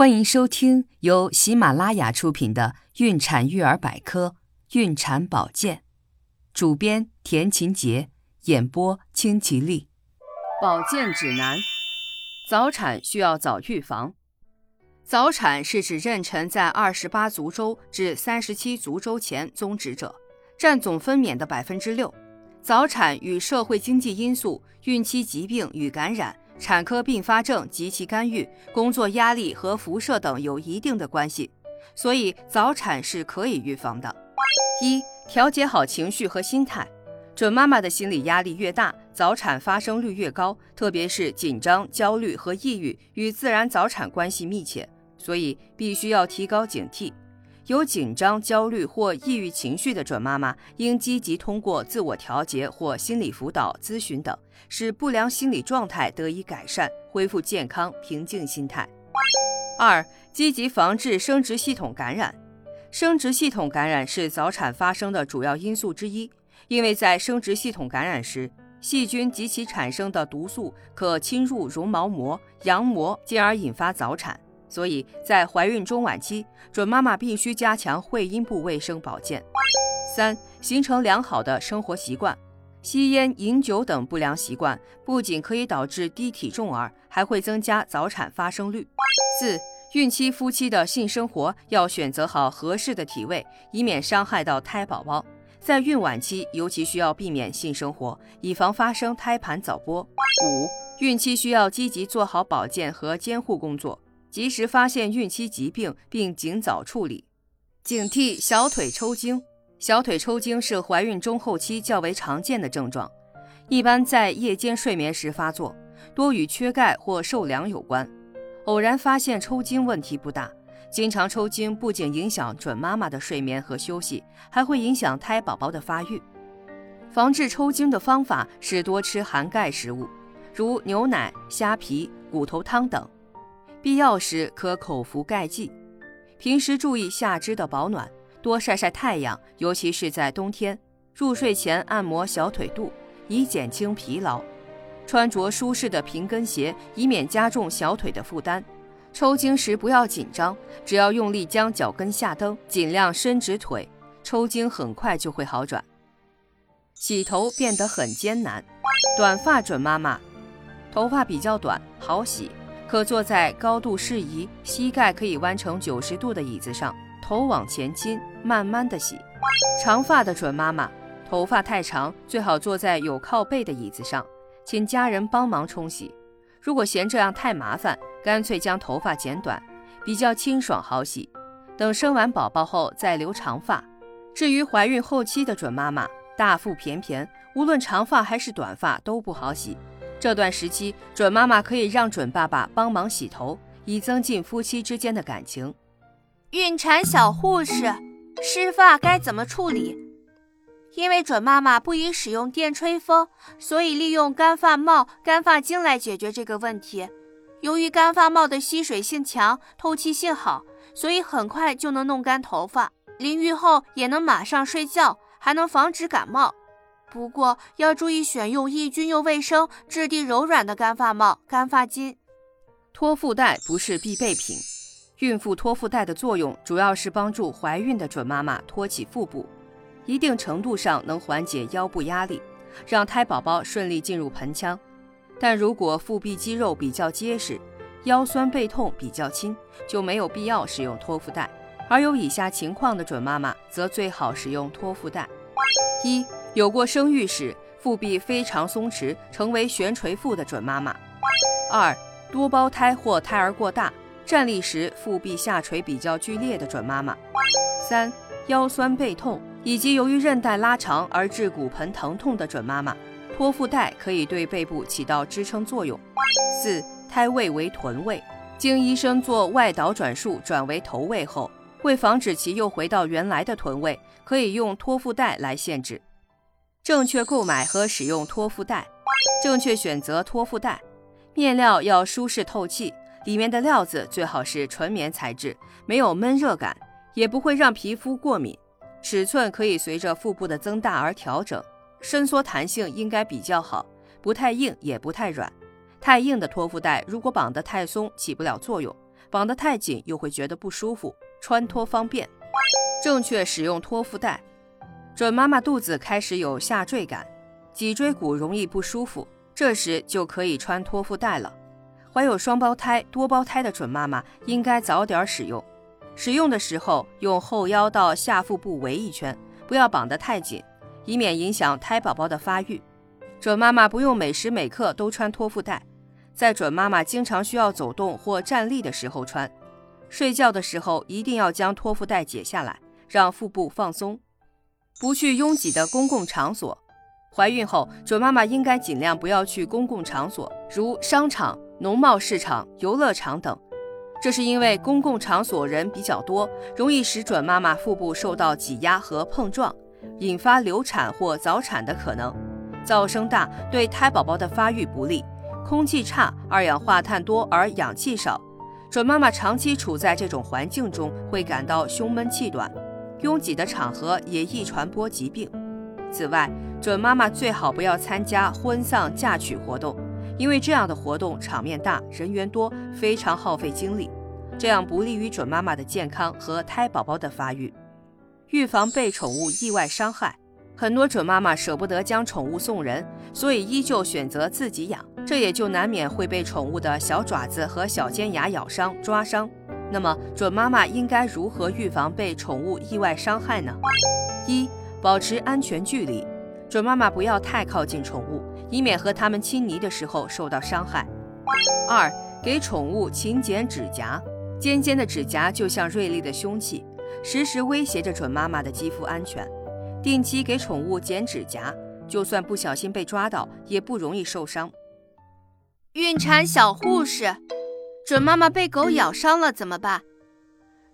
欢迎收听由喜马拉雅出品的《孕产育儿百科·孕产保健》，主编田勤杰，演播清吉丽。保健指南：早产需要早预防。早产是指妊娠在二十八足周至三十七足周前终止者，占总分娩的百分之六。早产与社会经济因素、孕期疾病与感染。产科并发症及其干预、工作压力和辐射等有一定的关系，所以早产是可以预防的。一、调节好情绪和心态。准妈妈的心理压力越大，早产发生率越高，特别是紧张、焦虑和抑郁与自然早产关系密切，所以必须要提高警惕。有紧张、焦虑或抑郁情绪的准妈妈，应积极通过自我调节或心理辅导咨询等，使不良心理状态得以改善，恢复健康平静心态。二、积极防治生殖系统感染。生殖系统感染是早产发生的主要因素之一，因为在生殖系统感染时，细菌及其产生的毒素可侵入绒毛膜、羊膜，进而引发早产。所以在怀孕中晚期，准妈妈必须加强会阴部卫生保健。三、形成良好的生活习惯。吸烟、饮酒等不良习惯不仅可以导致低体重儿，还会增加早产发生率。四、孕期夫妻的性生活要选择好合适的体位，以免伤害到胎宝宝。在孕晚期尤其需要避免性生活，以防发生胎盘早剥。五、孕期需要积极做好保健和监护工作。及时发现孕期疾病并尽早处理，警惕小腿抽筋。小腿抽筋是怀孕中后期较为常见的症状，一般在夜间睡眠时发作，多与缺钙或受凉有关。偶然发现抽筋问题不大，经常抽筋不仅影响准妈妈的睡眠和休息，还会影响胎宝宝的发育。防治抽筋的方法是多吃含钙食物，如牛奶、虾皮、骨头汤等。必要时可口服钙剂，平时注意下肢的保暖，多晒晒太阳，尤其是在冬天。入睡前按摩小腿肚，以减轻疲劳。穿着舒适的平跟鞋，以免加重小腿的负担。抽筋时不要紧张，只要用力将脚跟下蹬，尽量伸直腿，抽筋很快就会好转。洗头变得很艰难，短发准妈妈，头发比较短，好洗。可坐在高度适宜、膝盖可以弯成九十度的椅子上，头往前倾，慢慢的洗。长发的准妈妈，头发太长，最好坐在有靠背的椅子上，请家人帮忙冲洗。如果嫌这样太麻烦，干脆将头发剪短，比较清爽好洗。等生完宝宝后再留长发。至于怀孕后期的准妈妈，大腹便便，无论长发还是短发都不好洗。这段时期，准妈妈可以让准爸爸帮忙洗头，以增进夫妻之间的感情。孕产小护士，湿发该怎么处理？因为准妈妈不宜使用电吹风，所以利用干发帽、干发巾来解决这个问题。由于干发帽的吸水性强、透气性好，所以很快就能弄干头发，淋浴后也能马上睡觉，还能防止感冒。不过要注意选用抑菌又卫生、质地柔软的干发帽、干发巾。托腹带不是必备品。孕妇托腹带的作用主要是帮助怀孕的准妈妈托起腹部，一定程度上能缓解腰部压力，让胎宝宝顺利进入盆腔。但如果腹壁肌肉比较结实，腰酸背痛比较轻，就没有必要使用托腹带。而有以下情况的准妈妈，则最好使用托腹带：一。有过生育史，腹壁非常松弛，成为悬垂腹的准妈妈。二、多胞胎或胎儿过大，站立时腹壁下垂比较剧烈的准妈妈。三、腰酸背痛，以及由于韧带拉长而致骨盆疼痛的准妈妈，托腹带可以对背部起到支撑作用。四、胎位为臀位，经医生做外倒转术转为头位后，为防止其又回到原来的臀位，可以用托腹带来限制。正确购买和使用托腹带，正确选择托腹带，面料要舒适透气，里面的料子最好是纯棉材质，没有闷热感，也不会让皮肤过敏。尺寸可以随着腹部的增大而调整，伸缩弹性应该比较好，不太硬也不太软。太硬的托腹带如果绑得太松，起不了作用；绑得太紧又会觉得不舒服，穿脱方便。正确使用托腹带。准妈妈肚子开始有下坠感，脊椎骨容易不舒服，这时就可以穿托腹带了。怀有双胞胎、多胞胎的准妈妈应该早点使用。使用的时候用后腰到下腹部围一圈，不要绑得太紧，以免影响胎宝宝的发育。准妈妈不用每时每刻都穿托腹带，在准妈妈经常需要走动或站立的时候穿。睡觉的时候一定要将托腹带解下来，让腹部放松。不去拥挤的公共场所。怀孕后，准妈妈应该尽量不要去公共场所，如商场、农贸市场、游乐场等。这是因为公共场所人比较多，容易使准妈妈腹部受到挤压和碰撞，引发流产或早产的可能。噪声大对胎宝宝的发育不利，空气差，二氧化碳多而氧气少。准妈妈长期处在这种环境中，会感到胸闷气短。拥挤的场合也易传播疾病。此外，准妈妈最好不要参加婚丧嫁娶活动，因为这样的活动场面大、人员多，非常耗费精力，这样不利于准妈妈的健康和胎宝宝的发育。预防被宠物意外伤害。很多准妈妈舍不得将宠物送人，所以依旧选择自己养，这也就难免会被宠物的小爪子和小尖牙咬伤、抓伤。那么，准妈妈应该如何预防被宠物意外伤害呢？一、保持安全距离，准妈妈不要太靠近宠物，以免和它们亲昵的时候受到伤害。二、给宠物勤剪指甲，尖尖的指甲就像锐利的凶器，时时威胁着准妈妈的肌肤安全。定期给宠物剪指甲，就算不小心被抓到，也不容易受伤。孕产小护士，准妈妈被狗咬伤了怎么办？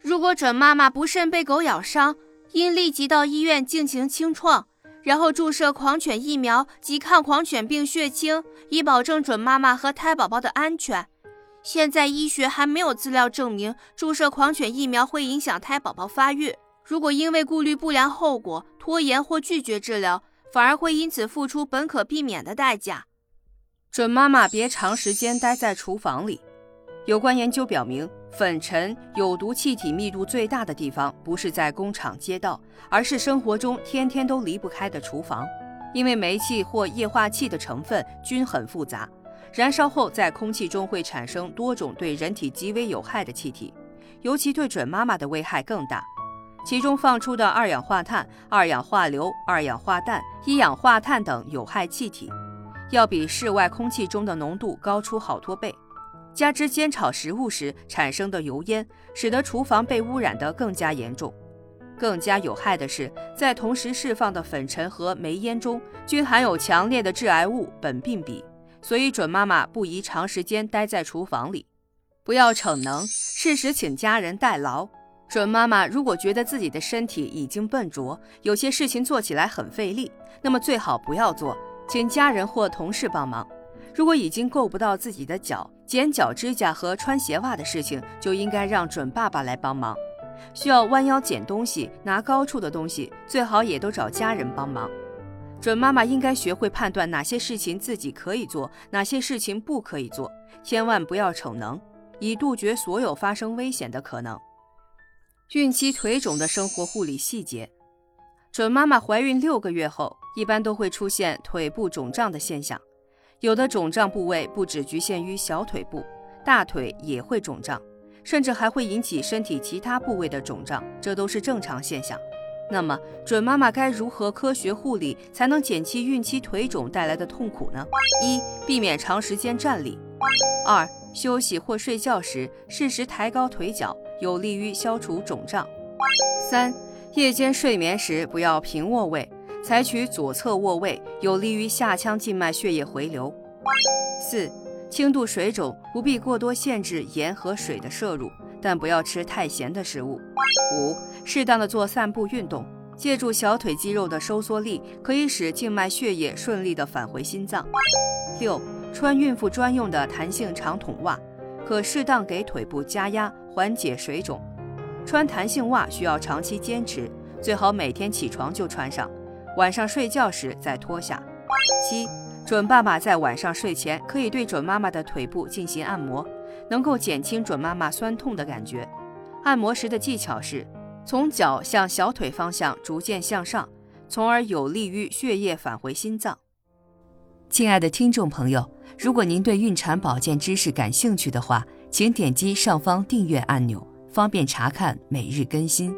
如果准妈妈不慎被狗咬伤，应立即到医院进行清创，然后注射狂犬疫苗及抗狂犬病血清，以保证准妈妈和胎宝宝的安全。现在医学还没有资料证明注射狂犬疫苗会影响胎宝宝发育。如果因为顾虑不良后果拖延或拒绝治疗，反而会因此付出本可避免的代价。准妈妈别长时间待在厨房里。有关研究表明，粉尘、有毒气体密度最大的地方不是在工厂街道，而是生活中天天都离不开的厨房。因为煤气或液化气的成分均很复杂，燃烧后在空气中会产生多种对人体极为有害的气体，尤其对准妈妈的危害更大。其中放出的二氧化碳、二氧化硫、二氧化氮、一氧化碳等有害气体，要比室外空气中的浓度高出好多倍。加之煎炒食物时产生的油烟，使得厨房被污染得更加严重。更加有害的是，在同时释放的粉尘和煤烟中，均含有强烈的致癌物苯并芘，所以准妈妈不宜长时间待在厨房里。不要逞能，适时请家人代劳。准妈妈如果觉得自己的身体已经笨拙，有些事情做起来很费力，那么最好不要做，请家人或同事帮忙。如果已经够不到自己的脚，剪脚指甲和穿鞋袜的事情就应该让准爸爸来帮忙。需要弯腰捡东西、拿高处的东西，最好也都找家人帮忙。准妈妈应该学会判断哪些事情自己可以做，哪些事情不可以做，千万不要逞能，以杜绝所有发生危险的可能。孕期腿肿的生活护理细节：准妈妈怀孕六个月后，一般都会出现腿部肿胀的现象，有的肿胀部位不只局限于小腿部，大腿也会肿胀，甚至还会引起身体其他部位的肿胀，这都是正常现象。那么，准妈妈该如何科学护理，才能减轻孕期腿肿带来的痛苦呢？一、避免长时间站立；二、休息或睡觉时适时抬高腿脚。有利于消除肿胀。三、夜间睡眠时不要平卧位，采取左侧卧位，有利于下腔静脉血液回流。四、轻度水肿不必过多限制盐和水的摄入，但不要吃太咸的食物。五、适当的做散步运动，借助小腿肌肉的收缩力，可以使静脉血液顺利的返回心脏。六、穿孕妇专用的弹性长筒袜。可适当给腿部加压，缓解水肿。穿弹性袜需要长期坚持，最好每天起床就穿上，晚上睡觉时再脱下。七，准爸爸在晚上睡前可以对准妈妈的腿部进行按摩，能够减轻准妈妈酸痛的感觉。按摩时的技巧是，从脚向小腿方向逐渐向上，从而有利于血液返回心脏。亲爱的听众朋友，如果您对孕产保健知识感兴趣的话，请点击上方订阅按钮，方便查看每日更新。